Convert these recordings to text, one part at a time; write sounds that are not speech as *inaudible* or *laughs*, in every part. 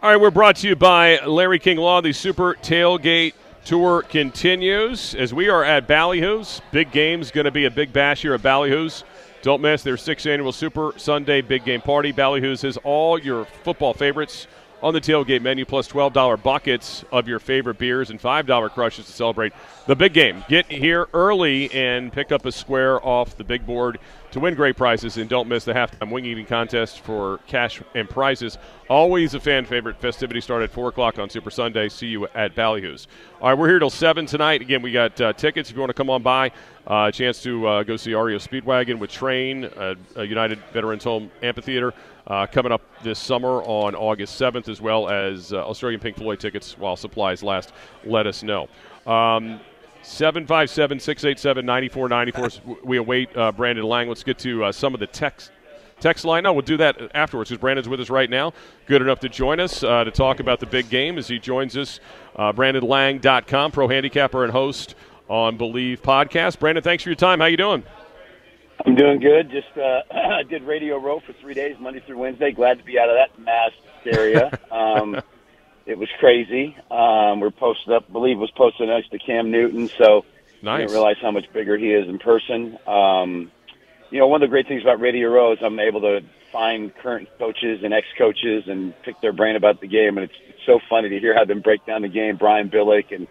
All right, we're brought to you by Larry King Law. The Super Tailgate Tour continues as we are at Ballyhoo's. Big game's going to be a big bash here at Ballyhoo's. Don't miss their sixth annual Super Sunday Big Game Party. Ballyhoo's has all your football favorites on the tailgate menu, plus $12 buckets of your favorite beers and $5 crushes to celebrate the big game. Get here early and pick up a square off the big board to win great prizes. And don't miss the halftime wing eating contest for cash and prizes. Always a fan favorite. Festivities start at 4 o'clock on Super Sunday. See you at Ballyhoo's. All right, we're here till 7 tonight. Again, we got uh, tickets if you want to come on by. Uh, a chance to uh, go see REO Speedwagon with Train, uh, United Veterans Home Amphitheater. Uh, coming up this summer on August 7th, as well as uh, Australian Pink Floyd tickets while supplies last. Let us know. Um, 757 687 9494. We await uh, Brandon Lang. Let's get to uh, some of the text. Text line. No, we'll do that afterwards because Brandon's with us right now. Good enough to join us uh, to talk about the big game as he joins us. Uh, BrandonLang.com, pro handicapper and host on Bleav podcast. Brandon, thanks for your time. How you doing? I'm doing good. Just uh, *clears throat* I did Radio Row for three days, Monday through Wednesday. Glad to be out of that mass area. *laughs* Um, it was crazy. Um, we're posted up. Bleav was posted next to Cam Newton, so nice. I didn't realize how much bigger he is in person. Um, you know, one of the great things about Radio Row is I'm able to find current coaches and ex-coaches and pick their brain about the game, and it's, it's so funny to hear how them break down the game. Brian Billick and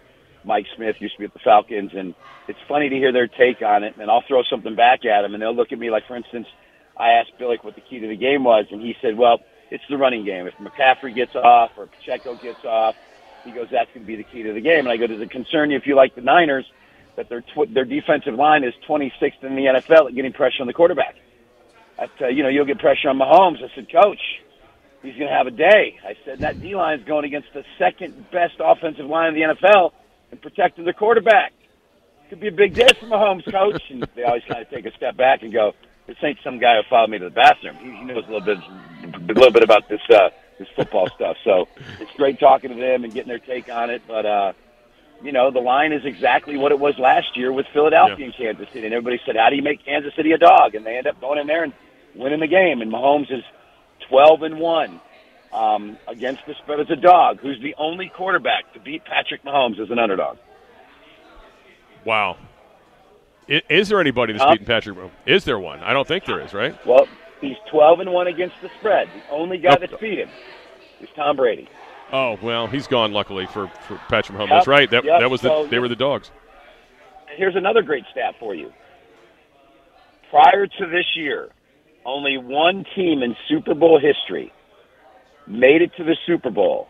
Mike Smith used to be at the Falcons, and it's funny to hear their take on it. And I'll throw something back at them, and they'll look at me like, for instance, I asked Billick what the key to the game was, and he said, "Well, it's the running game. If McCaffrey gets off or Pacheco gets off, he goes, that's going to be the key to the game." And I go, "Does it concern you if you like the Niners that their tw- their defensive line is 26th in the NFL at getting pressure on the quarterback? That, uh, you know, you'll get pressure on Mahomes." I said, "Coach." He's going to have a day. I said that D line is going against the second best offensive line in the NFL and protecting the quarterback. Could be a big day for Mahomes, coach. And they always kind of take a step back and go, "This ain't some guy who followed me to the bathroom. He, he knows a little bit, a little bit about this uh, this football *laughs* stuff." So it's great talking to them and getting their take on it. But uh, you know, the line is exactly what it was last year with Philadelphia yeah. and Kansas City. And everybody said, "How do you make Kansas City a dog?" And they end up going in there and winning the game. And Mahomes is twelve and one um, against the spread as a dog, who's the only quarterback to beat Patrick Mahomes as an underdog. Wow. Is there anybody that's beaten Patrick Mahomes? Is there one? I don't think there is, right? Well, he's 12 and 1 against the spread. The only guy that's beat him is Tom Brady. Oh, well, he's gone luckily for, for Patrick Mahomes. Yep, that's right. That, yep. that was the, so, they were the dogs. Here's another great stat for you. Prior to this year, only one team in Super Bowl history made it to the Super Bowl,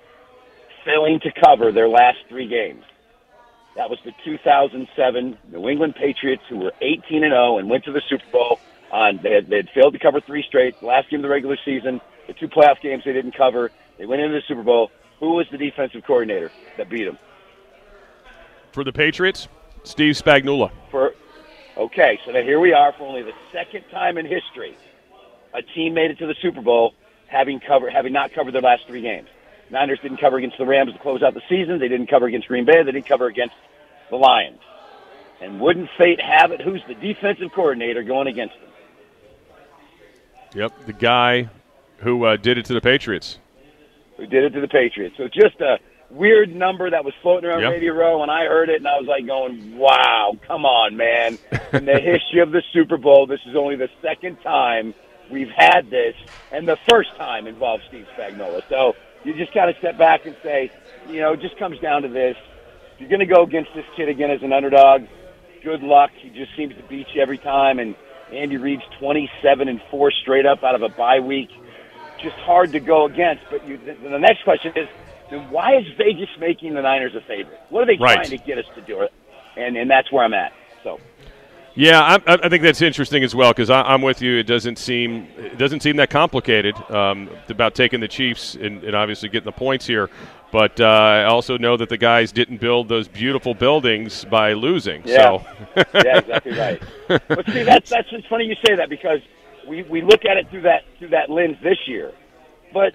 failing to cover their last three games. That was the 2007 New England Patriots, who were 18 and 0 and went to the Super Bowl. On they had, they had failed to cover three straight. last game of the regular season, the two playoff games they didn't cover. They went into the Super Bowl. Who was the defensive coordinator that beat them? For the Patriots, Steve Spagnuolo. For okay, so now here we are for only the second time in history, a team made it to the Super Bowl having cover having not covered their last three games. Niners didn't cover against the Rams to close out the season. They didn't cover against Green Bay. They didn't cover against the Lions. And wouldn't fate have it? Who's the defensive coordinator going against them? Yep, the guy who uh, did it to the Patriots. Who did it to the Patriots? So just a weird number that was floating around yep. Radio Row, and I heard it, and I was like, going, "Wow, come on, man!" In the *laughs* history of the Super Bowl, this is only the second time we've had this, and the first time involved Steve Spagnuolo. So you just got to step back and say, you know, it just comes down to this. You're going to go against this kid again as an underdog. Good luck. He just seems to beat you every time. And Andy Reid's 27 and four straight up out of a bye week. Just hard to go against. But you, the, the next question is, then why is Vegas making the Niners a favorite? What are they right. trying to get us to do it? And and that's where I'm at. So. Yeah, I, I, think that's interesting as well because I'm with you. It doesn't seem it doesn't seem that complicated um, about taking the Chiefs and, and, obviously getting the points here. But uh, I also know that the guys didn't build those beautiful buildings by losing. Yeah, so. *laughs* yeah, exactly right. But see, that's that's it's funny you say that because we we look at it through that through that lens this year, but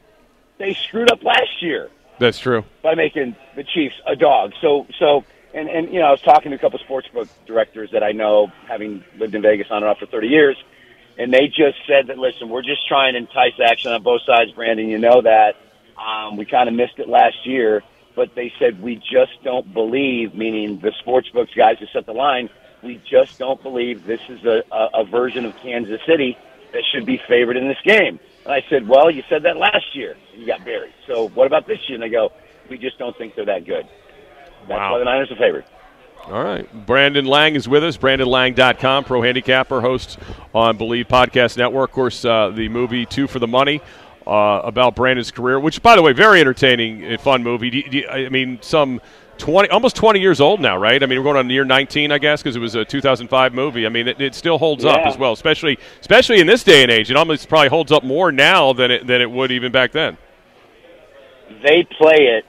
they screwed up last year. That's true by making the Chiefs a dog. So so and and you know, I was talking to a couple sportsbook directors that I know, having lived in Vegas on and off for 30 years, and they just said that listen, we're just trying to entice action on both sides, Brandon. You know that, Um, we kind of missed it last year, but they said we just don't believe, meaning the sports books guys who set the line, we just don't believe this is a, a, a version of Kansas City that should be favored in this game. And I said, well, you said that last year, and you got buried. So what about this year? And they go, we just don't think they're that good. That's Wow. why the Niners are favored. All right. Brandon Lang is with us. BrandonLang.com, pro handicapper, host on Bleav Podcast Network. Of course, uh, the movie Two for the Money uh, about Brandon's career, which, by the way, very entertaining and fun movie. Do you- do you- I mean, some 20, almost 20 years old now, right? I mean, we're going on year 19, I guess, because it was a 2005 movie. I mean, it, it still holds up as well, especially especially in this day and age. It almost probably holds up more now than it, than it would even back then. They play it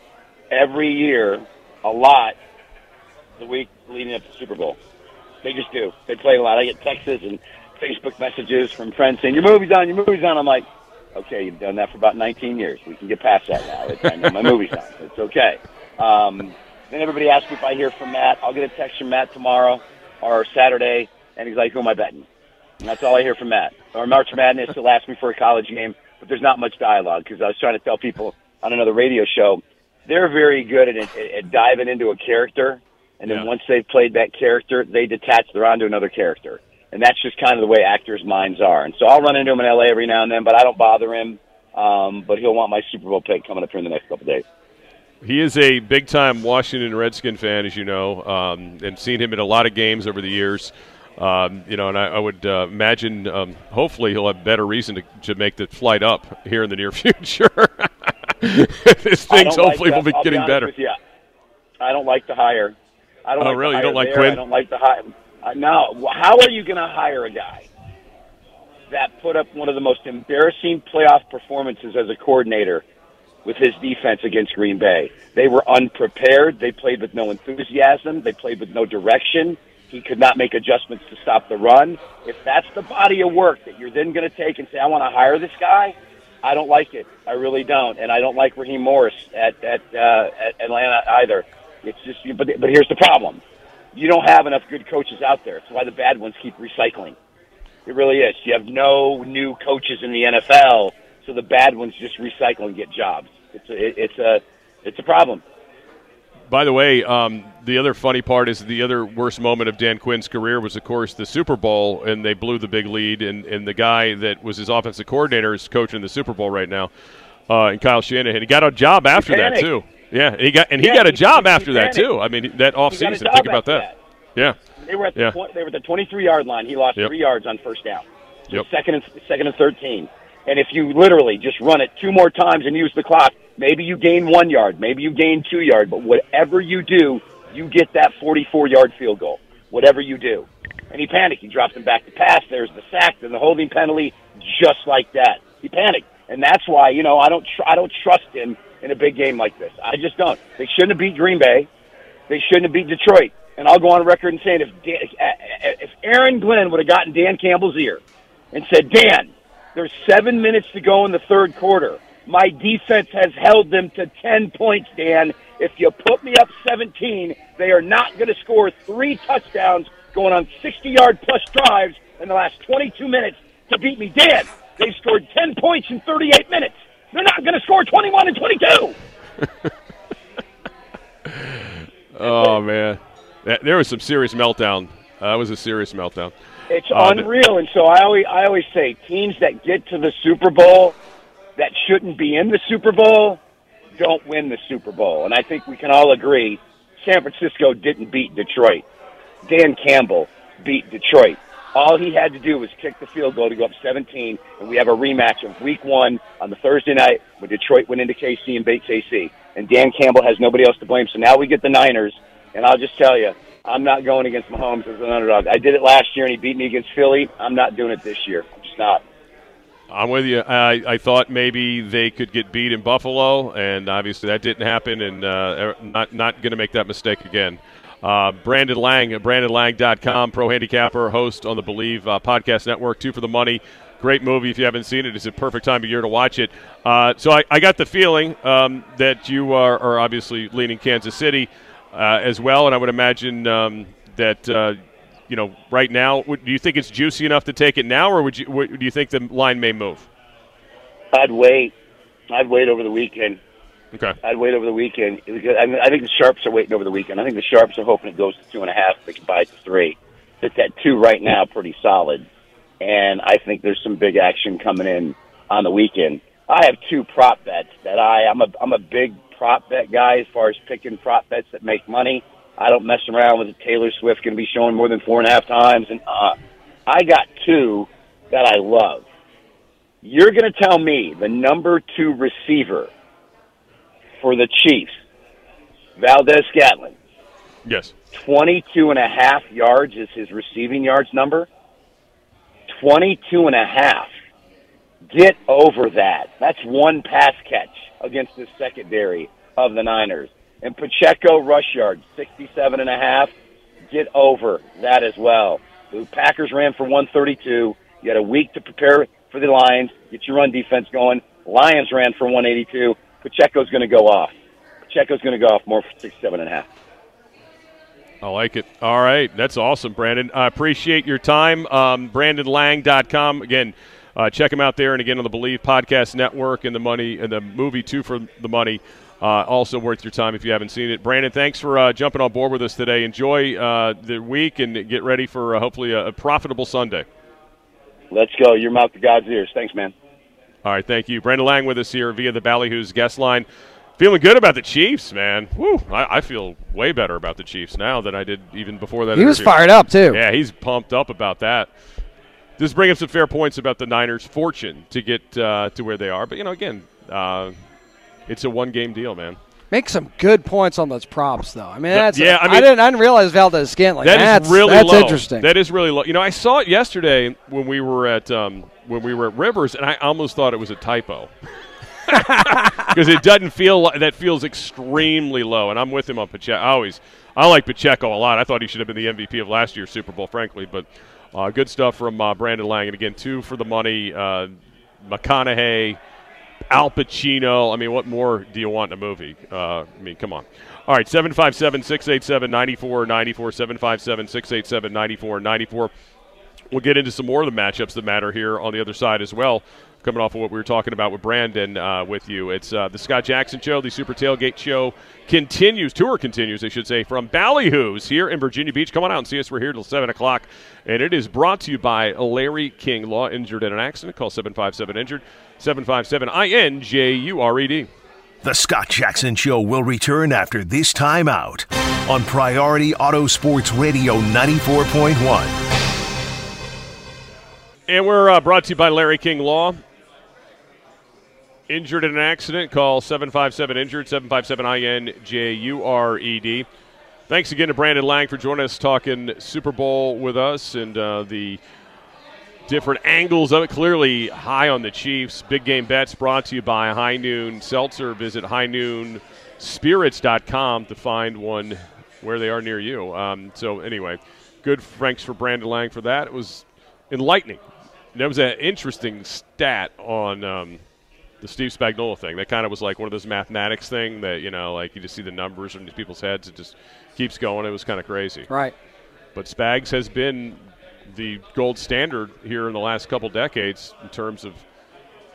every year a lot the week leading up to Super Bowl. They just do. They play a lot. I get texts and Facebook messages from friends saying, your movie's on, your movie's on. I'm like, okay, you've done that for about 19 years. We can get past that now. I know my movie's on. It's okay. Um, then everybody asks me if I hear from Matt. I'll get a text from Matt tomorrow or Saturday, and he's like, who am I betting? And that's all I hear from Matt. Or March Madness, he'll ask me for a college game, but there's not much dialogue because I was trying to tell people on another radio show, they're very good at, at, at diving into a character, and then Yeah. once they've played that character, they detach, they're onto another character. And that's just kind of the way actors' minds are. And so I'll run into him in LA every now and then, but I don't bother him. Um, but he'll want my Super Bowl pick coming up here in the next couple of days. He is a big time Washington Redskin fan, as you know, um, and seen him in a lot of games over the years. Um, you know, and I, I would uh, imagine, um, hopefully, he'll have better reason to, to make the flight up here in the near *laughs* future. *laughs* His I things hopefully like will be I'll getting honest better. you. I don't like to hire. I don't Oh, like really? You don't like there. Quinn? I don't like to hire. Uh, no. How are you going to hire a guy that put up one of the most embarrassing playoff performances as a coordinator with his defense against Green Bay? They were unprepared. They played with no enthusiasm. They played with no direction. He could not make adjustments to stop the run. If that's the body of work that you're then going to take and say, I want to hire this guy, I don't like it. I really don't, and I don't like Raheem Morris at at, uh, at Atlanta either. It's just, but but here's the problem: you don't have enough good coaches out there. It's why the bad ones keep recycling. It really is. You have no new coaches in the NFL, so the bad ones just recycle and get jobs. It's a, it's a it's a problem. By the way, um, the other funny part is the other worst moment of Dan Quinn's career was, of course, the Super Bowl, and they blew the big lead, and, and the guy that was his offensive coordinator is coaching the Super Bowl right now, uh, and Kyle Shanahan. He got a job after that too. Yeah, he got and he Yeah, got a he- job he after that panicked. too. I mean, that off He got a season. Think about after that. Yeah, They were at the Yeah. twen- they were at the 23 yard line. He lost Yep. three yards on first down. So Yep. Second and second and 13. And if you literally just run it two more times and use the clock, maybe you gain one yard, maybe you gain two yard, but whatever you do, you get that 44 yard field goal. Whatever you do. And he panicked. He dropped him back to pass. There's the sack, then the holding penalty, just like that. He panicked, and that's why you know I don't tr- I don't trust him in a big game like this. I just don't. They shouldn't have beat Green Bay. They shouldn't have beat Detroit. And I'll go on record and saying if Dan, if Aaron Glenn would have gotten Dan Campbell's ear and said, Dan, there's seven minutes to go in the third quarter. My defense has held them to 10 points, Dan. If you put me up 17, they are not going to score three touchdowns going on 60 yard plus drives in the last 22 minutes to beat me. Dan, they've scored 10 points in 38 minutes. They're not going to score 21 and 22. *laughs* Oh man, that, there was some serious meltdown. Uh, that was a serious meltdown. It's Uh, unreal, and so I always I always say teams that get to the Super Bowl that shouldn't be in the Super Bowl don't win the Super Bowl, and I think we can all agree San Francisco didn't beat Detroit. Dan Campbell beat Detroit. All he had to do was kick the field goal to go up 17, and we have a rematch of Week One on the Thursday night when Detroit went into KC and beat KC. And Dan Campbell has nobody else to blame. So now we get the Niners, and I'll just tell you, I'm not going against Mahomes as an underdog. I did it last year, and he beat me against Philly. I'm not doing it this year. I'm just not. I'm with you. I, I thought maybe they could get beat in Buffalo, and obviously that didn't happen, and uh, not not going to make that mistake again. Uh, Brandon Lang, BrandonLang.com, pro handicapper, host on the Bleav uh, Podcast Network. Two for the money. Great movie. If you haven't seen it, it's a perfect time of year to watch it. Uh, so I, I got the feeling um, that you are, are obviously leaning Kansas City uh, as well, and I would imagine um, that uh, you know right now. Would, do you think it's juicy enough to take it now, or would you would, do you think the line may move? I'd wait. I'd wait over the weekend. Okay. I'd wait over the weekend because I, mean, I think the sharps are waiting over the weekend. I think the sharps are hoping it goes to two and a half. They can buy it to three. It's at two right now, pretty solid. And I think there's some big action coming in on the weekend. I have two prop bets that I I'm a I'm a big prop bet guy as far as picking prop bets that make money. I don't mess around with Taylor Swift going to be showing more than four and a half times, and uh, I got two that I love. You're going to tell me the number two receiver for the Chiefs, Valdes Scantling. Yes. 22 and a half yards is his receiving yards number. 22 and a half. Get over that. That's one pass catch against the secondary of the Niners. And Pacheco rush yards, 67 and a half. Get over that as well. The Packers ran for 132. You had a week to prepare for the Lions, get your run defense going. Lions ran for 182. Pacheco's going to go off. Pacheco's going to go off more for 67 and a half. I like it. All right. That's awesome, Brandon. I appreciate your time. Um, BrandonLang.com. Again, uh, check him out there. And again, on the Bleav Podcast Network and the money and the movie, Two for the Money. Uh, also worth your time if you haven't seen it. Brandon, thanks for uh, jumping on board with us today. Enjoy uh, the week and get ready for uh, hopefully a, a, profitable Sunday. Let's go. Your mouth to God's ears. Thanks, man. All right, thank you. Brandon Lang with us here via the Ballyhoo's guest line. Feeling good about the Chiefs, man. Woo, I, I, feel way better about the Chiefs now than I did even before that. He interview. was fired up too. Yeah, he's pumped up about that. Just bring up some fair points about the Niners' fortune to get uh, to where they are. But you know, again, uh, it's a one-game deal, man. Make some good points on those props, though. I mean, that's yeah. I, mean, I didn't, I didn't realize Valdes Scantling. That that's, is really that's low. interesting. That is really low. You know, I saw it yesterday when we were at um, when we were at Rivers, and I almost thought it was a typo. *laughs* because it doesn't feel like, that feels extremely low. And I'm with him on Pacheco. I always I like Pacheco a lot. I thought he should have been the MVP of last year's Super Bowl, frankly. But uh, good stuff from uh, Brandon Lang. And again, two for the money. Uh, McConaughey, Al Pacino. I mean, what more do you want in a movie? Uh, I mean, come on. All right, 757 687 9494. 757 687 9494. We'll get into some more of the matchups that matter here on the other side as well coming off of what we were talking about with Brandon uh, with you. It's uh, the Scott Jackson Show, the Super Tailgate Show continues, tour continues, I should say, from Ballyhoo's here in Virginia Beach. Come on out and see us. We're here till 7 o'clock. And it is brought to you by Larry King Law. Injured in an accident, call 757 Injured, 757 I N J U R E D. The Scott Jackson Show will return after this timeout on Priority Auto Sports Radio 94.1. And we're uh, brought to you by Larry King Law. Injured in an accident, call 757 Injured, 757 I N J U R E D. Thanks again to Brandon Lang for joining us talking Super Bowl with us and uh, the different angles of it. Clearly high on the Chiefs. Big game bets brought to you by High Noon Seltzer. Visit highnoonspirits.com to find one where they are near you. Um, so, anyway, good thanks for Brandon Lang for that. It was enlightening. That was an interesting stat on. Um, the Steve Spagnuolo thing. That kind of was like one of those mathematics thing that you know, like you just see the numbers in these people's heads. It just keeps going. It was kind of crazy. Right. But Spags has been the gold standard here in the last couple decades in terms of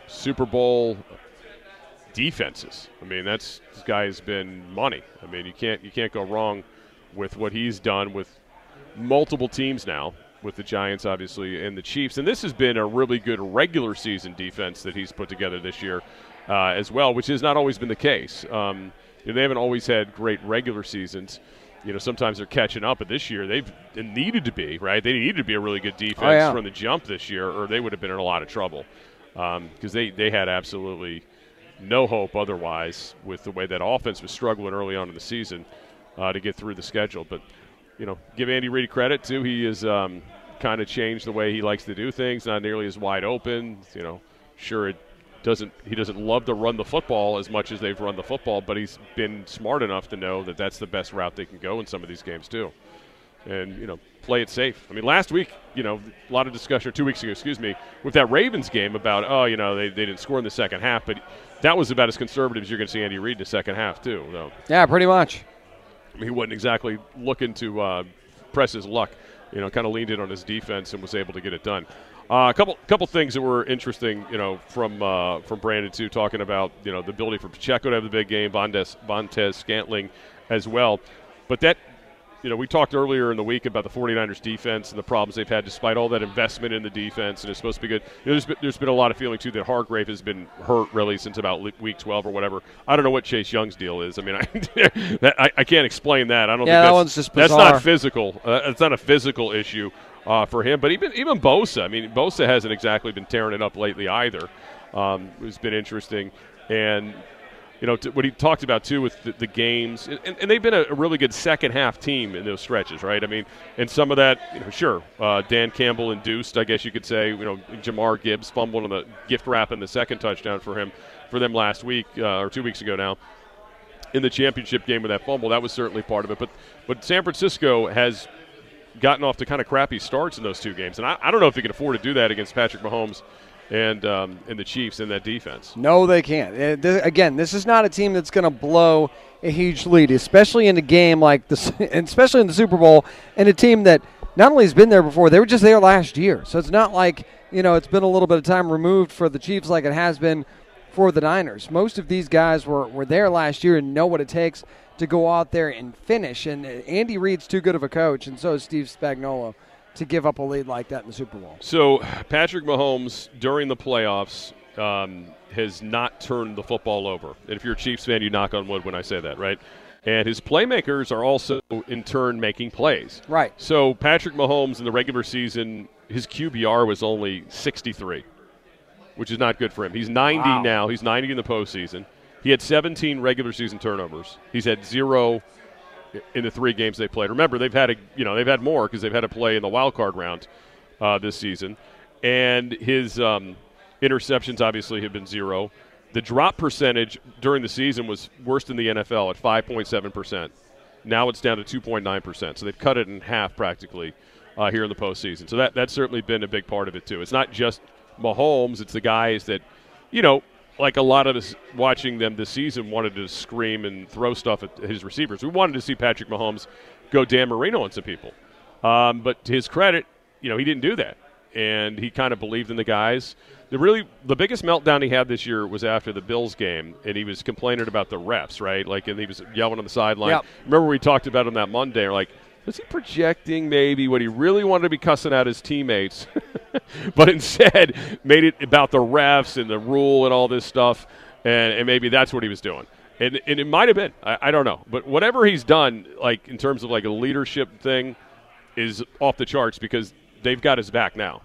Super Bowl defenses. I mean, that's this guy has been money. I mean, you can't you can't go wrong with what he's done with multiple teams now with the Giants, obviously, and the Chiefs. And this has been a really good regular season defense that he's put together this year uh, as well, which has not always been the case. Um, they haven't always had great regular seasons. You know, sometimes they're catching up, but this year they've needed to be right. They needed to be a really good defense oh, yeah. from the jump this year, or they would have been in a lot of trouble because um, they they had absolutely no hope otherwise with the way that offense was struggling early on in the season uh, to get through the schedule. But you know, give Andy Reid credit too. He is um, kind of changed the way he likes to do things. Not nearly as wide open. You know, sure it doesn't. He doesn't love to run the football as much as they've run the football, but he's been smart enough to know that that's the best route they can go in some of these games too. And you know, play it safe. I mean, last week, you know, a lot of discussion, or two weeks ago, excuse me, with that Ravens game about, oh, you know, they, they didn't score in the second half, but that was about as conservative as you're going to see Andy Reid in the second half too. Though. Yeah, pretty much he wasn't exactly looking to uh, press his luck. You know, kind of leaned in on his defense and was able to get it done. Uh, a couple couple things that were interesting, you know, from uh, from Brandon too, talking about you know the ability for Pacheco to have the big game, Vontaze, Vontaze Scantling as well. But that you know, we talked earlier in the week about the 49ers defense and the problems they've had despite all that investment in the defense, and it's supposed to be good. You know, there's, been, there's been a lot of feeling, too, that Hargrave has been hurt really since about week 12 or whatever. I don't know what Chase Young's deal is. I mean, I, *laughs* that, I, I, can't explain that. I don't yeah, think that one's just bizarre. That's not physical. Uh, it's not a physical issue uh, for him. But even, even Bosa, I mean, Bosa hasn't exactly been tearing it up lately either. Um, it's been interesting. And you know, t- what he talked about too with the, the games, and, and, they've been a, really good second half team in those stretches, right? I mean, and some of that, you know, sure, uh, Dan Campbell induced, I guess you could say, you know, Jahmyr Gibbs fumbled on the gift wrap in the second touchdown for him, for them last week uh, or two weeks ago now. In the championship game with that fumble, that was certainly part of it. But but San Francisco has gotten off to kind of crappy starts in those two games, and I, I don't know if they can afford to do that against Patrick Mahomes and um, and the Chiefs in that defense. No, they can't. Uh, th- again, this is not a team that's going to blow a huge lead, especially in a game like this, and *laughs* especially in the Super Bowl, and a team that not only has been there before, they were just there last year. So it's not like you know it's been a little bit of time removed for the Chiefs like it has been for the Niners. Most of these guys were were there last year and know what it takes to go out there and finish. And uh, Andy Reid's too good of a coach, and so is Steve Spagnuolo to give up a lead like that in the Super Bowl. So Patrick Mahomes during the playoffs um, has not turned the football over. And if you're a Chiefs fan, you knock on wood when I say that, right? And his playmakers are also in turn making plays. Right. So Patrick Mahomes in the regular season, his QBR was only 63, which is not good for him. He's 90 wow. now. He's 90 in the postseason. He had 17 regular season turnovers. He's had zero in the three games they played. Remember, they've had a you know they've had more because they've had to play in the wild card round uh, this season, and his um, interceptions obviously have been zero. The drop percentage during the season was worse than the NFL at 5.7 percent. Now it's down to 2.9 percent. So they've cut it in half practically uh, here in the postseason. So that that's certainly been a big part of it too. It's not just Mahomes; it's the guys that you know like a lot of us watching them this season wanted to scream and throw stuff at his receivers. We wanted to see Patrick Mahomes go Dan Marino on some people. Um, but to his credit, you know, he didn't do that. And he kind of believed in the guys. The really the biggest meltdown he had this year was after the Bills game, and he was complaining about the refs, right? Like, and he was yelling on the sideline. Yep. Remember we talked about him that Monday? Like, was he projecting maybe what he really wanted to be cussing out his teammates, *laughs* but instead made it about the refs and the rule and all this stuff, and, and maybe that's what he was doing. And, and it might have been. I, I, don't know. But whatever he's done, like in terms of like a leadership thing, is off the charts because they've got his back now.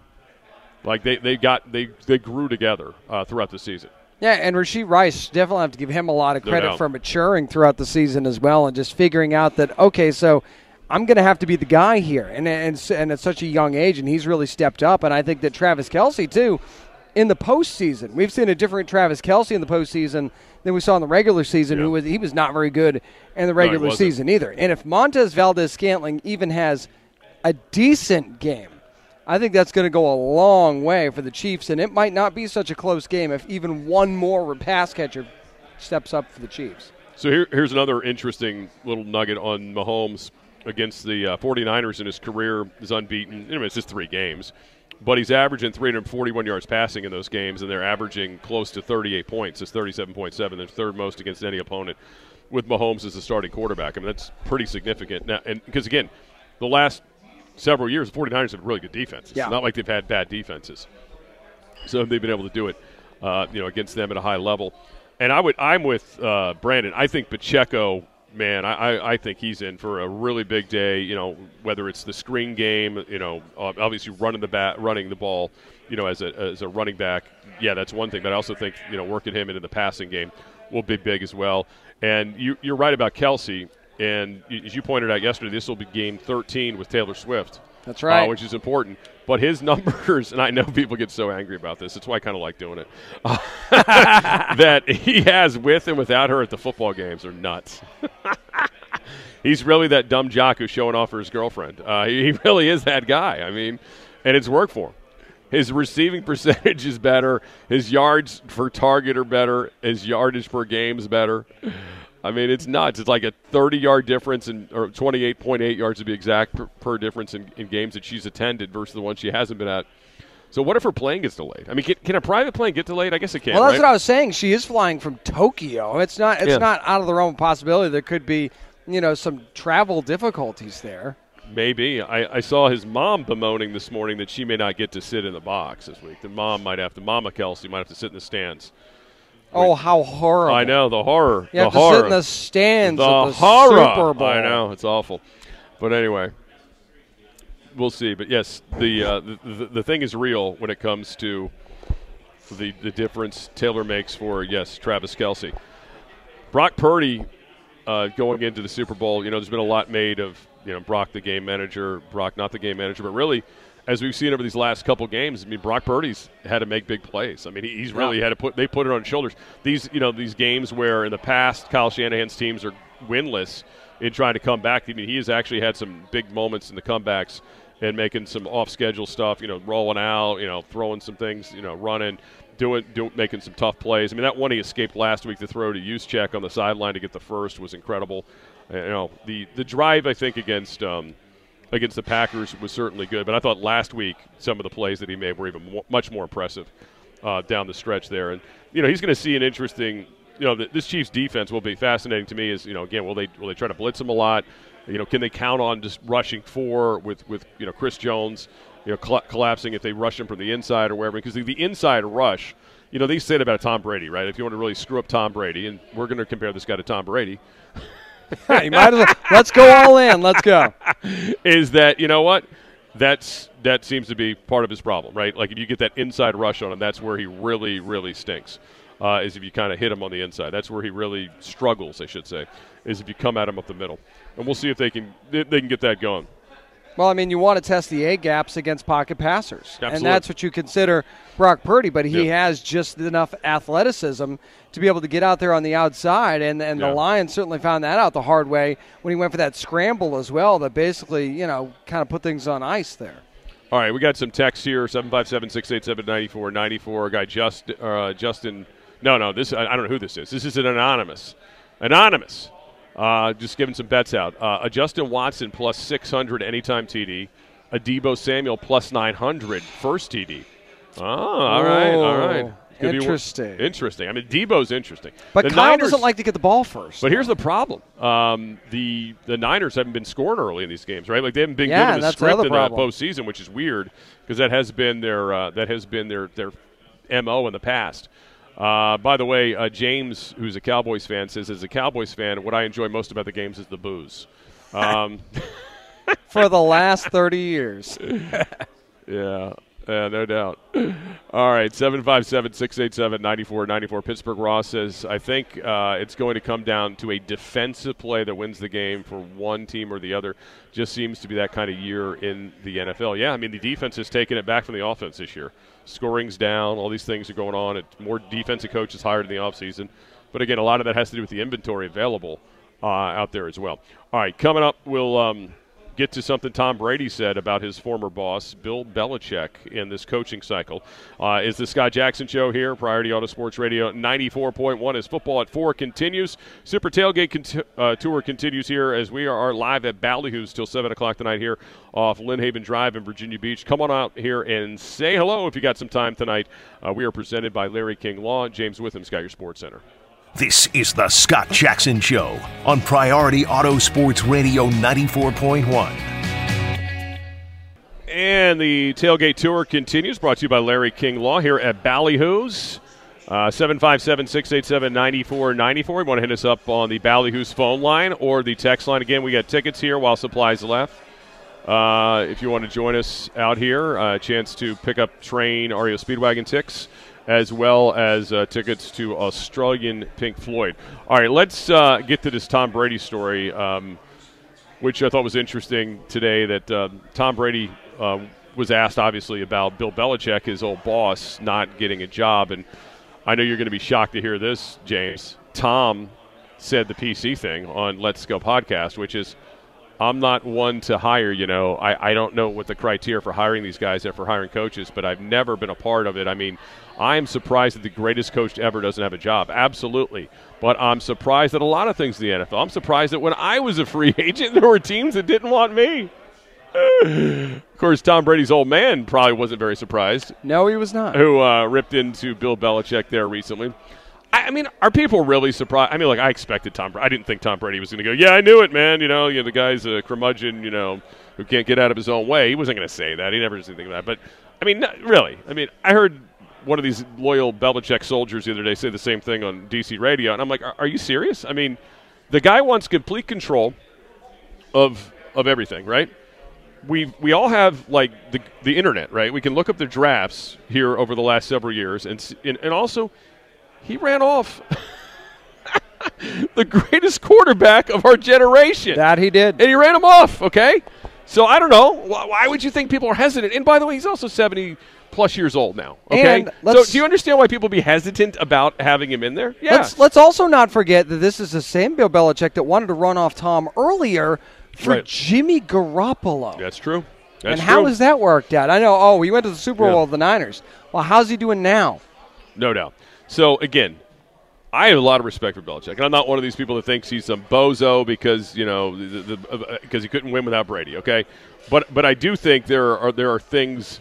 Like they, they got they they grew together uh, throughout the season. Yeah, and Rashee Rice definitely have to give him a lot of credit no for maturing throughout the season as well, and just figuring out that okay, so I'm going to have to be the guy here. And, and, and at such a young age, and he's really stepped up. And I think that Travis Kelce, too, in the postseason, we've seen a different Travis Kelce in the postseason than we saw in the regular season, yeah. who was, he was not very good in the regular no, season either. And if Montez Valdes Scantling even has a decent game, I think that's going to go a long way for the Chiefs, and it might not be such a close game if even one more pass catcher steps up for the Chiefs. So here, here's another interesting little nugget on Mahomes against the uh, 49ers in his career is unbeaten. Anyway, it's just three games. But he's averaging 341 yards passing in those games, and they're averaging close to 38 points. It's 37.7. They're third most against any opponent with Mahomes as the starting quarterback. I mean, that's pretty significant. Now, and because, again, the last several years, the 49ers have really good defenses. Yeah. It's not like they've had bad defenses. So they've been able to do it, uh, you know, against them at a high level. And I would, I'm with uh, Brandon. I think Pacheco man, I, I think he's in for a really big day. You know, whether it's the screen game, you know, obviously running the bat, running the ball, you know, as a as a running back. Yeah, that's one thing. But I also think you know working him into the passing game will be big as well. And you, you're right about Kelce. And as you pointed out yesterday, this will be game 13 with Taylor Swift. That's right. Uh, which is important. But his *laughs* numbers, and I know people get so angry about this, that's why I kind of like doing it, *laughs* that he has with and without her at the football games are nuts. *laughs* He's really that dumb jock who's showing off for his girlfriend. Uh, he, really is that guy. I mean, and it's worked for him. His receiving percentage is better. His yards per target are better. His yardage per game is better. I mean, it's nuts. It's like a 30 yard difference, in, or 28.8 yards to be exact per, per difference in, in, games that she's attended versus the ones she hasn't been at. So what if her plane gets delayed? I mean, can, can a private plane get delayed? I guess it can. Well, that's right? what I was saying. She is flying from Tokyo. It's not. It's Yeah. not out of the realm of possibility. There could be, you know, some travel difficulties there. Maybe. I, I saw his mom bemoaning this morning that she may not get to sit in the box this week. The mom might have to, Mama Kelce might have to sit in the stands. Oh, how horrible! I know the horror. You have the to horror. sit in the stands the of the horror. Super Bowl. I know it's awful, but anyway, we'll see. But yes, the, uh, the, the the thing is real when it comes to the the difference Taylor makes for yes Travis Kelce, Brock Purdy uh, going into the Super Bowl. You know, there's been a lot made of you know Brock the game manager, Brock not the game manager, but really. As we've seen over these last couple games, I mean, Brock Purdy's had to make big plays. I mean, he's really had to put they put it on his shoulders. These, you know, these games where in the past Kyle Shanahan's teams are winless in trying to come back. I mean, he has actually had some big moments in the comebacks and making some off schedule stuff. You know, rolling out, you know, throwing some things, you know, running, doing, doing making some tough plays. I mean, that one he escaped last week to throw to Juszczyk on the sideline to get the first was incredible. You know, the the drive I think against. Um, against the Packers was certainly good, but I thought last week some of the plays that he made were even more, much more impressive uh, down the stretch there. And you know he's going to see an interesting. You know th- this Chiefs defense will be fascinating to me. Is you know again will they will they try to blitz him a lot? You know can they count on just rushing four with with you know Chris Jones? You know colla- collapsing if they rush him from the inside or wherever because the, the inside rush. You know they said about Tom Brady, right? If you want to really screw up Tom Brady, and we're going to compare this guy to Tom Brady, *laughs* you might as well. Let's go all in. Let's go. is that you know what that's that seems to be part of his problem right like if you get that inside rush on him that's where he really really stinks uh, is if you kind of hit him on the inside that's where he really struggles i should say is if you come at him up the middle and we'll see if they can they, they can get that going Well, I mean, you want to test the A gaps against pocket passers, Absolutely. and that's what you consider Brock Purdy. But he Yeah. has just enough athleticism to be able to get out there on the outside, and and Yeah. the Lions certainly found that out the hard way when he went for that scramble as well. That basically, you know, kind of put things on ice there. all right we got some text here 757-687-9494 guy just uh, justin no no this I don't know who this is this is an anonymous anonymous Uh, just giving some bets out. Uh, a Justin Watson plus 600 anytime TD. A Deebo Samuel plus 900 first TD. Oh, all right, all right. Oh, Could be interesting. interesting. I mean, Deebo's interesting. But The Kyle Niners- doesn't like to get the ball first. But here's the problem: um, the the Niners haven't been scoring early in these games, right? Like they haven't been Yeah, given the the script other in the problem. postseason, which is weird because that has been their uh, that has been their their mo in the past. Uh, by the way, uh, James, who's a Cowboys fan, says as a Cowboys fan, what I enjoy most about the games is the booze. Um, *laughs* for the last 30 years. *laughs* Yeah, yeah, no doubt. All right, 757 687 9494. Pittsburgh Ross says, I think uh, it's going to come down to a defensive play that wins the game for one team or the other. Just seems to be that kind of year in the NFL. Yeah, I mean, the defense has taken it back from the offense this year. Scoring's down, all these things are going on. It's more defensive coaches hired in the offseason. But again, a lot of that has to do with the inventory available uh, out there as well. All right, coming up, we'll. Um, get to something Tom Brady said about his former boss, Bill Belichick, in this coaching cycle. Uh, is the Scott Jackson Show here, Priority Auto Sports Radio 94.1 as football at 4 continues. Super Tailgate conti- uh, Tour continues here as we are live at Ballyhoo's till 7 o'clock tonight here off Lynnhaven Drive in Virginia Beach. Come on out here and say hello if you got some time tonight. Uh, we are presented by Larry King Law. James Witham, Sky Your Sports Center. This is the Scott Jackson Show on Priority Auto Sports Radio 94.1. And the tailgate tour continues, brought to you by Larry King Law here at Ballyhoo's. Uh, 757 687 9494. You want to hit us up on the Ballyhoo's phone line or the text line. Again, we got tickets here while supplies left. Uh, if you want to join us out here, a chance to pick up train REO Speedwagon ticks, as well as uh, tickets to Australian Pink Floyd. All right, let's uh, get to this Tom Brady story. Um, which I thought was interesting today. That uh, Tom Brady uh, was asked, obviously, about Bill Belichick, his old boss, not getting a job. And I know you're going to be shocked to hear this, James. Tom said the PC thing on Let's Go podcast, which is, I'm not one to hire, you know. I, I don't know what the criteria for hiring these guys are for hiring coaches, but I've never been a part of it. I mean, I'm surprised that the greatest coach ever doesn't have a job. Absolutely. But I'm surprised at a lot of things in the NFL. I'm surprised that when I was a free *laughs* agent, there were teams that didn't want me. *sighs* of course, Tom Brady's old man probably wasn't very surprised. No, he was not. Who uh, ripped into Bill Belichick there recently. I, mean, are people really surprised? I mean, like, I expected Tom Brady. I didn't think Tom Brady was going to go, yeah, I knew it, man. You know, you know, the guy's a curmudgeon, you know, who can't get out of his own way. He wasn't going to say that. He never said anything like that. But, I mean, not, really. I mean, I heard one of these loyal Belichick soldiers the other day say the same thing on DC radio, and I'm like, are, are you serious? I mean, the guy wants complete control of of everything, right? We we all have like the the internet, right? We can look up the drafts here over the last several years, and and, and also he ran off. *laughs* the greatest quarterback of our generation. That he did. And he ran him off, okay? So I don't know. Why would you think people are hesitant? And by the way, he's also 70 plus years old now. Okay, so do you understand why people be hesitant about having him in there? Yeah. Let's, let's also not forget that this is the same Bill Belichick that wanted to run off Tom earlier for right. Jimmy Garoppolo. That's true. That's and how true. has that worked out? I know. Oh, he went to the Super Bowl yeah. with the Niners. Well, how's he doing now? No doubt. So again, I have a lot of respect for Belichick, and I'm not one of these people that thinks he's some bozo because you know because uh, he couldn't win without Brady. Okay, but but I do think there are there are things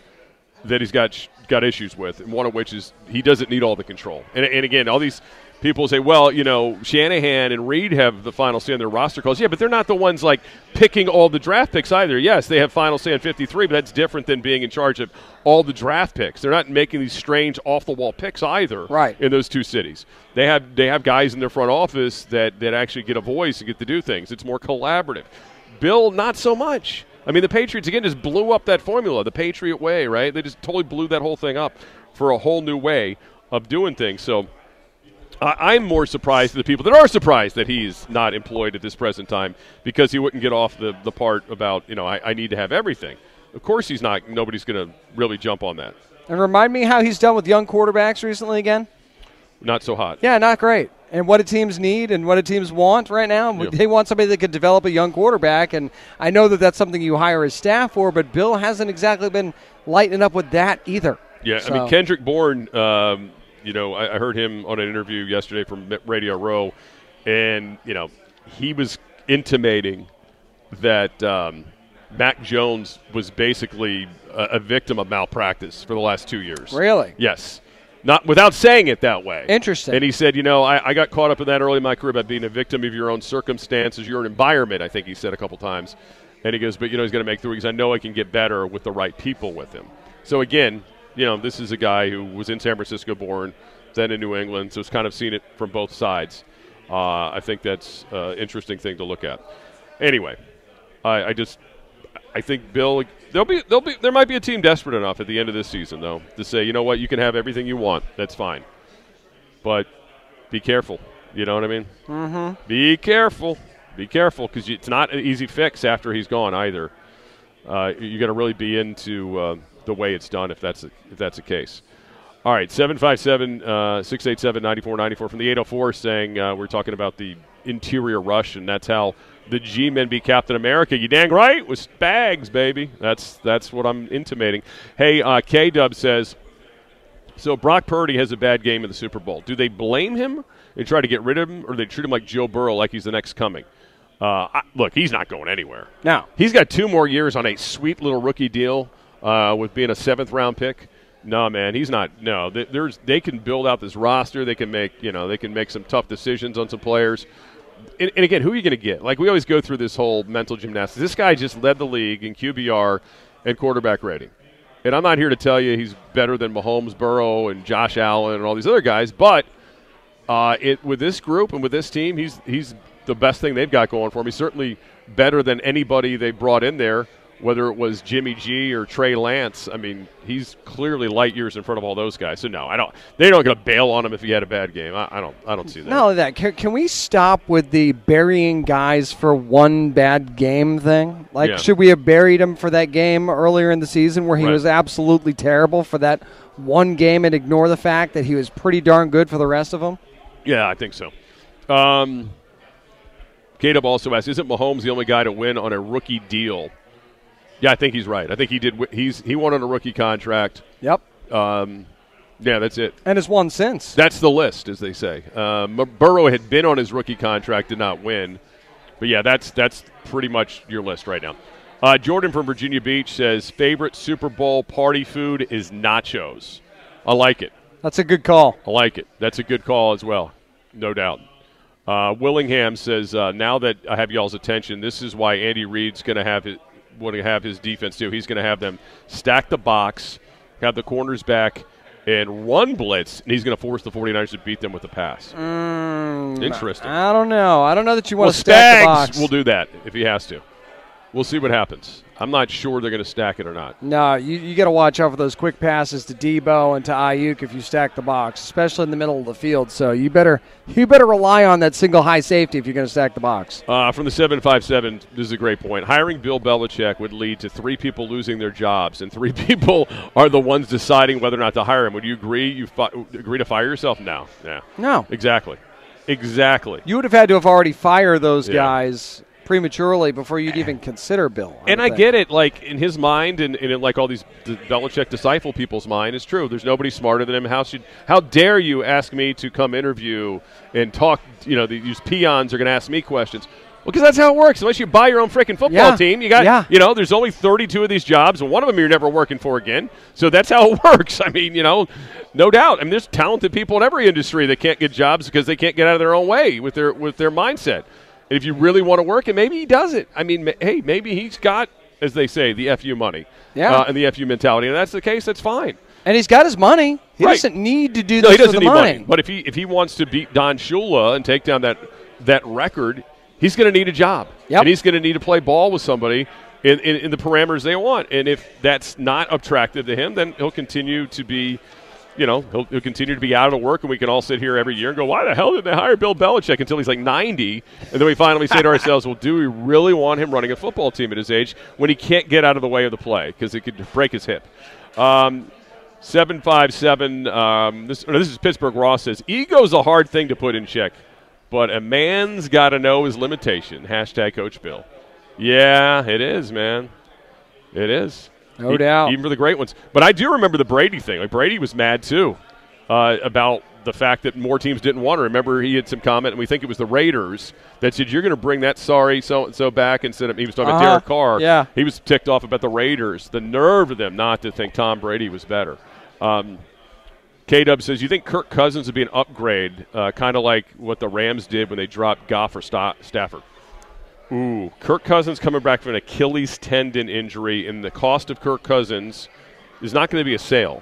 that he's got got issues with, and one of which is he doesn't need all the control. And, and again, all these people say, well, you know, Shanahan and Reid have the final say on their roster calls. Yeah, but they're not the ones like picking all the draft picks either. Yes, they have final say on 53, but that's different than being in charge of all the draft picks. They're not making these strange off the wall picks either. Right. In those two cities, they have they have guys in their front office that that actually get a voice and get to do things. It's more collaborative. Bill, not so much. I mean, the Patriots, again, just blew up that formula, the Patriot way, right? They just totally blew that whole thing up for a whole new way of doing things. So I'm more surprised than the people that are surprised that he's not employed at this present time because he wouldn't get off the, the part about, you know, I, I need to have everything. Of course he's not. Nobody's going to really jump on that. And remind me how he's done with young quarterbacks recently again? Not so hot. Yeah, not great and what do teams need and what do teams want right now. Yeah. They want somebody that can develop a young quarterback, and I know that that's something you hire his staff for. But Bill hasn't exactly been lighting up with that either. Yeah, so. I mean Kendrick Bourne. Um, you know, I, I, heard him on an interview yesterday from Radio Row, and you know, he was intimating that um, Mac Jones was basically a, a victim of malpractice for the last two years. Really? Yes not without saying it that way. Interesting. And he said, you know, I, I, got caught up in that early in my career about being a victim of your own circumstances, your environment. I think he said a couple times. And he goes, but you know, he's going to make through because I know I can get better with the right people with him. So again, you know, this is a guy who was in San Francisco born, then in New England, so it's kind of seen it from both sides. Uh, I think that's an uh, interesting thing to look at. Anyway, I, I just I think Bill there'll be there'll be there might be a team desperate enough at the end of this season though to say, you know what, you can have everything you want. That's fine. But be careful. You know what I mean? Mm-hmm. Be careful. Be careful because it's not an easy fix after he's gone either. Uh, you got to really be into uh, the way it's done if that's a, if that's the case. All right, 757 uh, 687 9494 from the 804 saying uh, we're talking about the interior rush, and that's how the G-men be Captain America. You dang right with bags, baby. That's that's what I'm intimating. Hey, uh, K Dub says. So Brock Purdy has a bad game in the Super Bowl. Do they blame him and try to get rid of him, or they treat him like Joe Burrow, like he's the next coming? Uh, I, look, he's not going anywhere. Now he's got two more years on a sweet little rookie deal uh, with being a seventh round pick. No, man, he's not. No, there's they can build out this roster. They can make you know they can make some tough decisions on some players and, and again, who are you going to get? Like we always go through this whole mental gymnastics. This guy just led the league in QBR and quarterback rating. And I'm not here to tell you he's better than Mahomes, Burrow, and Josh Allen and all these other guys, but uh, it, with this group and with this team, he's he's the best thing they've got going for him. He's certainly better than anybody they brought in there whether it was Jimmy G or Trey Lance. I mean, he's clearly light years in front of all those guys. So no, I don't. They're not going to bail on him if he had a bad game. I, I, don't. I don't see that. Not only that, can, can, we stop with the burying guys for one bad game thing? Like, yeah. should we have buried him for that game earlier in the season where he right. was absolutely terrible for that one game and ignore the fact that he was pretty darn good for the rest of them? Yeah, I think so. Um, also asks, isn't Mahomes the only guy to win on a rookie deal? Yeah, I think he's right. I think he did. He's he won on a rookie contract. Yep. Um, yeah, that's it. And has won since. That's the list, as they say. Um, Burrow had been on his rookie contract, did not win. But yeah, that's that's pretty much your list right now. Uh, Jordan from Virginia Beach says favorite Super Bowl party food is nachos. I like it. That's a good call. I like it. That's a good call as well, no doubt. Uh, Willingham says, uh, now that I have y'all's attention, this is why Andy Reid's going to have his, to have his defense do. He's going to have them stack the box, have the corners back, and run blitz, and he's going to force the 49ers to beat them with a the pass. Mm, Interesting. I don't know. I don't know that you want well, to stack the box. will do that if he has to. We'll see what happens. I'm not sure they're going to stack it or not. No, you, you got to watch out for those quick passes to Deebo and to Aiyuk if you stack the box, especially in the middle of the field. So you better you better rely on that single high safety if you're going to stack the box. Uh, from the 757, this is a great point. Hiring Bill Belichick would lead to three people losing their jobs, and three *laughs* people are the ones deciding whether or not to hire him. Would you agree? You fi- agree to fire yourself? No. Yeah. No. Exactly. Exactly. You would have had to have already fired those yeah. guys prematurely before you'd even consider Bill. I and I get it, like in his mind, and, and in like all these Belichick disciple people's mind, it's true. There's nobody smarter than him. How should, how dare you ask me to come interview and talk? You know, these peons are going to ask me questions. Well, because that's how it works. Unless you buy your own freaking football yeah. team, you got, yeah. you know, there's only 32 of these jobs, and one of them you're never working for again. So that's how it *laughs* works. I mean, you know, no doubt. I mean, there's talented people in every industry that can't get jobs because they can't get out of their own way with their with their mindset. And if you really want to work, and maybe he does it. I mean, hey, maybe he's got, as they say, the FU money, yeah, uh, and the FU mentality, and that's the case. That's fine. And he's got his money. He right. doesn't need to do no, this he doesn't need money. money. But if he if he wants to beat Don Shula and take down that that record, he's going to need a job, yep. and he's going to need to play ball with somebody. In, in, in the parameters they want. And if that's not attractive to him, then he'll continue to be you know, he'll, he'll, continue to be out of work, and we can all sit here every year and go, why the hell did they hire Bill Belichick until he's like 90? And then we finally say to ourselves, well, do we really want him running a football team at his age when he can't get out of the way of the play because it could break his hip? Um, 757, um, this, this is Pittsburgh Ross says, ego's a hard thing to put in check, but a man's got to know his limitation. Hashtag Coach Bill. Yeah, it is, man. It is. No doubt. Even for the great ones. But I do remember the Brady thing. Like Brady was mad too uh, about the fact that more teams didn't want to. Remember, he had some comment, and we think it was the Raiders that said, "You're going to bring that sorry so and so back." Instead of he was talking uh-huh. about Derek Carr. Yeah, he was ticked off about the Raiders. The nerve of them not to think Tom Brady was better. Um, K Dub says, "You think Kirk Cousins would be an upgrade, uh, kind of like what the Rams did when they dropped Goff or Sta- Stafford?" Ooh, Kirk Cousins coming back from an Achilles tendon injury, and the cost of Kirk Cousins is not going to be a sale.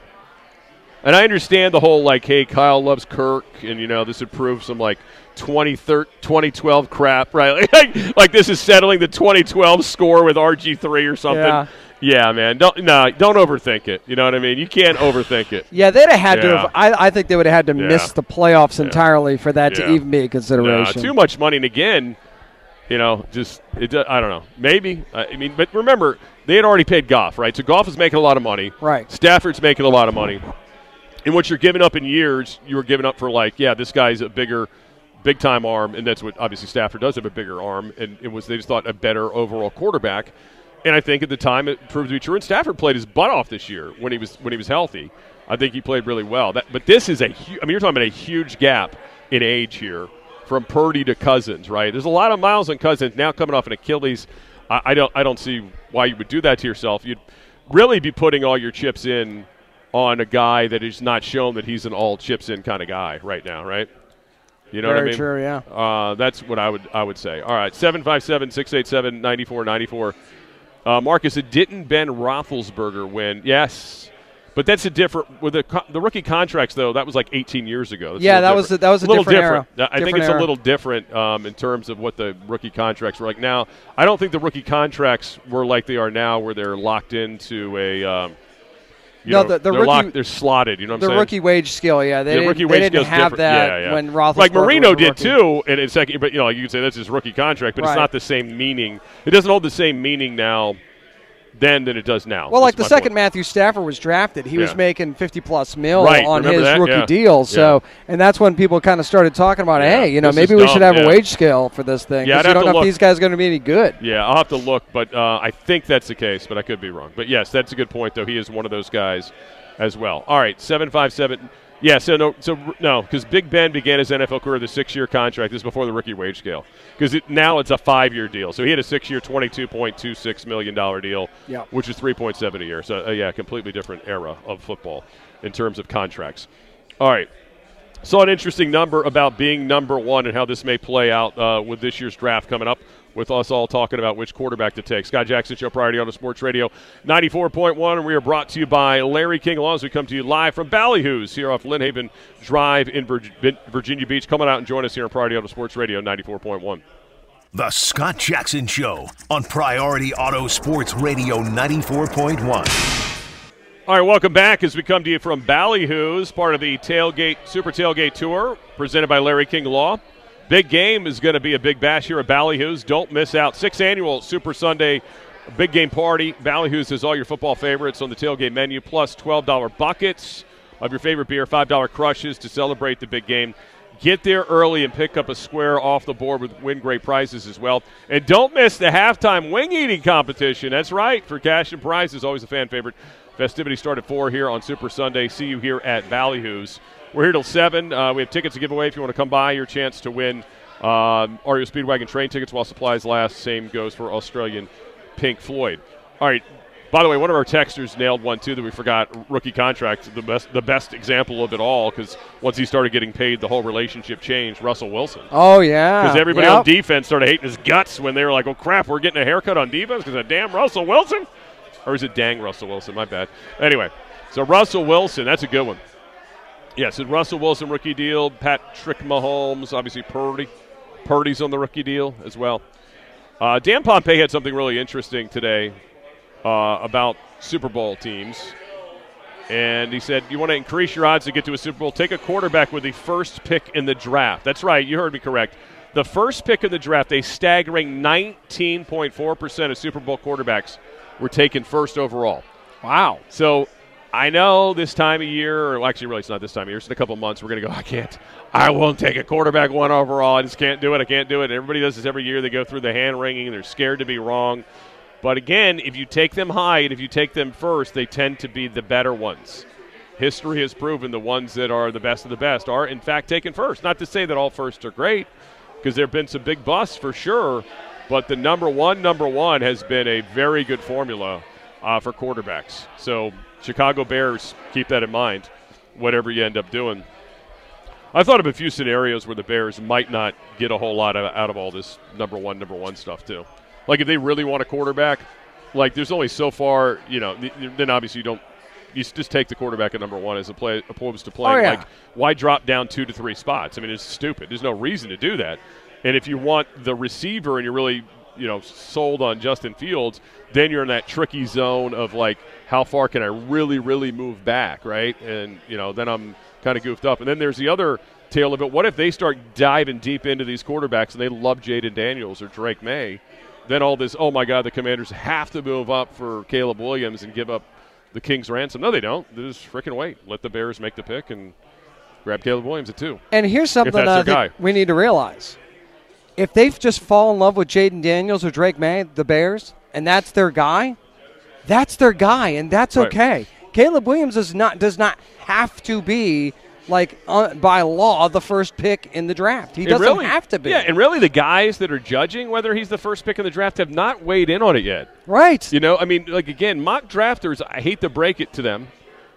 And I understand the whole like, hey, Kyle loves Kirk, and you know this would prove some like 2012 crap, *laughs* right? like, like this is settling the 2012 score with RG3 or something. Yeah. Yeah, man. Don't no, don't overthink it. You know what I mean? You can't overthink it. Yeah, they'd have had yeah. to have. I, I think they would have had to yeah. miss the playoffs entirely for that to even be a consideration. too much money, and again, you know, just it. Uh, I don't know. Maybe. I mean, but remember, they had already paid Goff, right? So Goff is making a lot of money. Right. Stafford's making a lot of money. And what you're giving up in years, you were giving up for like, yeah, this guy's a bigger, big time arm, and that's what obviously Stafford does have a bigger arm, and it was they just thought a better overall quarterback. And I think at the time it proved to be true. And Stafford played his butt off this year when he was when he was healthy. I think he played really well. That, but this is a, hu- I mean, you're talking about a huge gap in age here from Purdy to Cousins, right? There's a lot of miles on Cousins now coming off an Achilles. I, I, don't I don't see why you would do that to yourself. You'd really be putting all your chips in on a guy that is not shown that he's an all chips in kind of guy right now, right? You know Very what I mean? true, yeah. Uh, that's what I would I would say. All right, 757-687-9494. Uh, Marcus, it didn't Ben Roethlisberger win? Yes. But that's a different with the the rookie contracts though. That was like 18 years ago. That's yeah, that was a, that was a, a little different. different. I different think it's era. a little different um, in terms of what the rookie contracts were like now. I don't think the rookie contracts were like they are now, where they're locked into a. Um, you no, know, the, the they're rookie, locked, they're slotted. You know what the I'm saying? rookie wage scale, yeah, they the didn't, rookie they didn't have different. that yeah, yeah. when Roethlisberger like Marino did too, and it's second. But you know, like you could say that's his rookie contract, but Right. it's not the same meaning. It doesn't hold the same meaning now then than it does now. Well, like the second point. Matthew Stafford was drafted, he was making fifty plus mil Right, on remember his that? rookie Yeah. deal. So, and that's when people kind of started talking about, hey, you know, This maybe we dumb, should have yeah. a wage scale for this thing. Yeah, you don't know look. if these guys are going to be any good. Yeah, I'll have to look, but uh, I think that's the case, but I could be wrong. But yes, that's a good point, though. He is one of those guys as well. All right, 757 Yeah, so no, so no, because Big Ben began his NFL career with a six-year contract. This is before the rookie wage scale. Because it, now it's a five-year deal. So he had a six-year, twenty-two point two six million dollar deal, Yeah. which is three point seven a year. So uh, yeah, completely different era of football in terms of contracts. All right. Saw an interesting number about being number one and how this may play out uh, with this year's draft coming up. With us all talking about which quarterback to take. Scott Jackson Show, Priority Auto Sports Radio 94.1. And we are brought to you by Larry King Law as we come to you live from Ballyhoo's here off Lynnhaven Drive in Virginia Beach. Come on out and join us here on Priority Auto Sports Radio 94.1. The Scott Jackson Show on Priority Auto Sports Radio 94.1. All right, welcome back as we come to you from Ballyhoo's, part of the Tailgate Super Tailgate Tour presented by Larry King Law. Big game is going to be a big bash here at Ballyhoo's. Don't miss out. Sixth annual Super Sunday big game party. Ballyhoo's has all your football favorites on the tailgate menu, plus $12 buckets of your favorite beer, $5 crushes to celebrate the big game. Get there early and pick up a square off the board with win great prizes as well. And don't miss the halftime wing eating competition. That's right, for cash and prizes, always a fan favorite. Festivities start at 4 here on Super Sunday. See you here at Ballyhoo's. We're here till 7. Uh, we have tickets to give away if you want to come by. Your chance to win um, REO Speedwagon train tickets while supplies last. Same goes for Australian Pink Floyd. All right. By the way, one of our texters nailed one too that we forgot. Rookie contract, the best, the best example of it all, because once he started getting paid, the whole relationship changed. Russell Wilson. Oh yeah. Because everybody Yep. on defense started hating his guts when they were like, "Oh crap, we're getting a haircut on defense because of damn Russell Wilson," or is it dang Russell Wilson? My bad. Anyway, so Russell Wilson, that's a good one. Yes, and Russell Wilson rookie deal. Patrick Mahomes, obviously Purdy. Purdy's on the rookie deal as well. Uh, Dan Pompei had something really interesting today uh, about Super Bowl teams. And he said, You want to increase your odds to get to a Super Bowl? Take a quarterback with the first pick in the draft. That's right, you heard me correct. The first pick in the draft, a staggering 19.4% of Super Bowl quarterbacks were taken first overall. Wow. So I know this time of year, or actually, really, it's not this time of year. It's in a couple months. We're going to go. I can't. I won't take a quarterback one overall. I just can't do it. I can't do it. Everybody does this every year. They go through the hand wringing. They're scared to be wrong. But again, if you take them high and if you take them first, they tend to be the better ones. History has proven the ones that are the best of the best are, in fact, taken first. Not to say that all firsts are great, because there have been some big busts for sure. But the number one, number one has been a very good formula uh, for quarterbacks. So Chicago Bears keep that in mind, whatever you end up doing. I thought of a few scenarios where the Bears might not get a whole lot of, out of all this number one, number one stuff too. Like if they really want a quarterback, like there's only so far, you know. Then obviously you don't. You just take the quarterback at number one as a play, opposed to playing Oh, yeah. like why drop down two to three spots? I mean, it's stupid. There's no reason to do that. And if you want the receiver and you're really, you know, sold on Justin Fields, then you're in that tricky zone of like, how far can I really, really move back, right? And you know, then I'm kind of goofed up. And then there's the other tail of it. What if they start diving deep into these quarterbacks and they love Jayden Daniels or Drake Maye? Then all this, oh my God, the Commanders have to move up for Caleb Williams and give up the King's ransom. No, they don't. They just freaking wait. Let the Bears make the pick and grab Caleb Williams at two. And here's something I think guy. we need to realize: if they've just fallen in love with Jayden Daniels or Drake Maye, the Bears, and that's their guy, that's their guy, and that's Right. okay. Caleb Williams is not does not have to be like uh, by law the first pick in the draft. He doesn't really- have to be. Yeah, and really the guys that are judging whether he's the first pick in the draft have not weighed in on it yet. right. You know, I mean, like again, mock drafters, I hate to break it to them,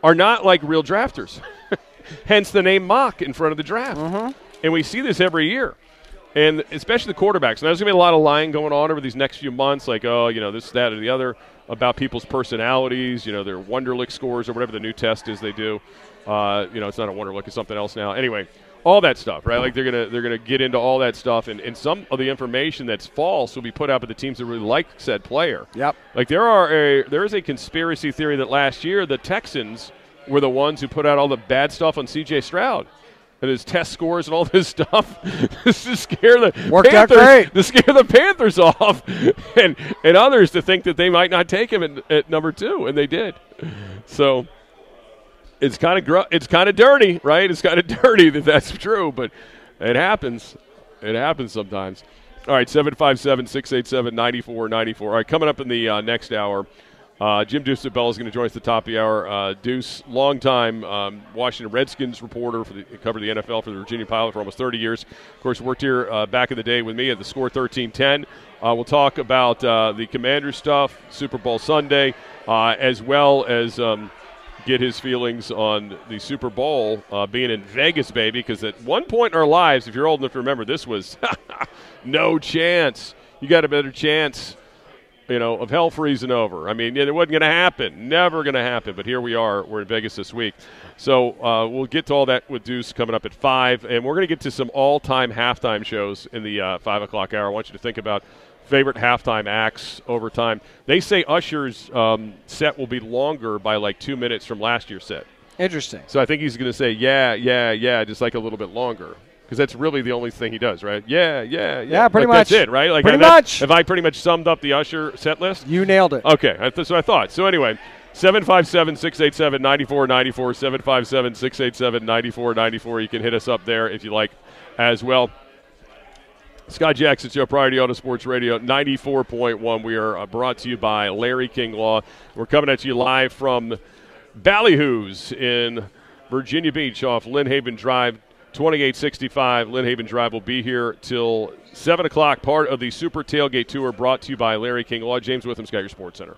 are not like real drafters. *laughs* Hence the name mock in front of the draft. And we see this every year. And especially the quarterbacks. And there's going to be a lot of lying going on over these next few months, like, oh, you know, this, that, or the other, about people's personalities, you know, their Wonderlic scores or whatever the new test is they do. Uh, you know, it's not a Wonderlic, it's something else now. Anyway, all that stuff, right? Like they're gonna they're gonna get into all that stuff, and, and some of the information that's false will be put out by the teams that really like said player. Yep. Like there are a there is a conspiracy theory that last year the Texans were the ones who put out all the bad stuff on C.J. Stroud and his test scores and all this *laughs* stuff *laughs* to scare the Worked Panthers, to scare the Panthers *laughs* off, and and others to think that they might not take him at, at number two, and they did. So it's kind of gr- it's kind of dirty, right? It's kind of dirty that that's true, but it happens. It happens sometimes. All right, 757 687 9494. All right, coming up in the uh, next hour, Uh, Jim Deuce Bell is going to join us at the top of the hour. Uh, Deuce, longtime um, Washington Redskins reporter for the covered the NFL for the Virginia Pilot for almost 30 years. Of course, worked here uh, back in the day with me at the Score 1310. Uh, we'll talk about uh, the Commander stuff, Super Bowl Sunday, uh, as well as um, get his feelings on the Super Bowl being in Vegas, baby. Because at one point in our lives, if you're old enough to remember, this was *laughs* no chance. You got a better chance you know, of hell freezing over. I mean, it wasn't going to happen. Never going to happen. But here we are. We're in Vegas this week. So uh, we'll get to all that with Deuce coming up at 5. And we're going to get to some all time halftime shows in the uh, 5 o'clock hour. I want you to think about favorite halftime acts over time. They say Usher's um, set will be longer by like two minutes from last year's set. Interesting. So I think he's going to say, yeah, yeah, yeah, just like a little bit longer because that's really the only thing he does, right? Yeah, yeah, yeah. Yeah, pretty like much. That's it, right? Like pretty that, much. Have I pretty much summed up the Usher set list? You nailed it. Okay, that's what I thought. So anyway, 757 687 9494, 757 687 9494. You can hit us up there if you like as well. Scott Jackson Show, Priority Auto Sports Radio, 94.1. We are uh, brought to you by Larry King Law. We're coming at you live from Ballyhoo's in Virginia Beach off Lynnhaven Drive. 2865 Lynnhaven Drive will be here till 7 o'clock. Part of the Super Tailgate Tour brought to you by Larry King Law. James Witham's your Sports Center.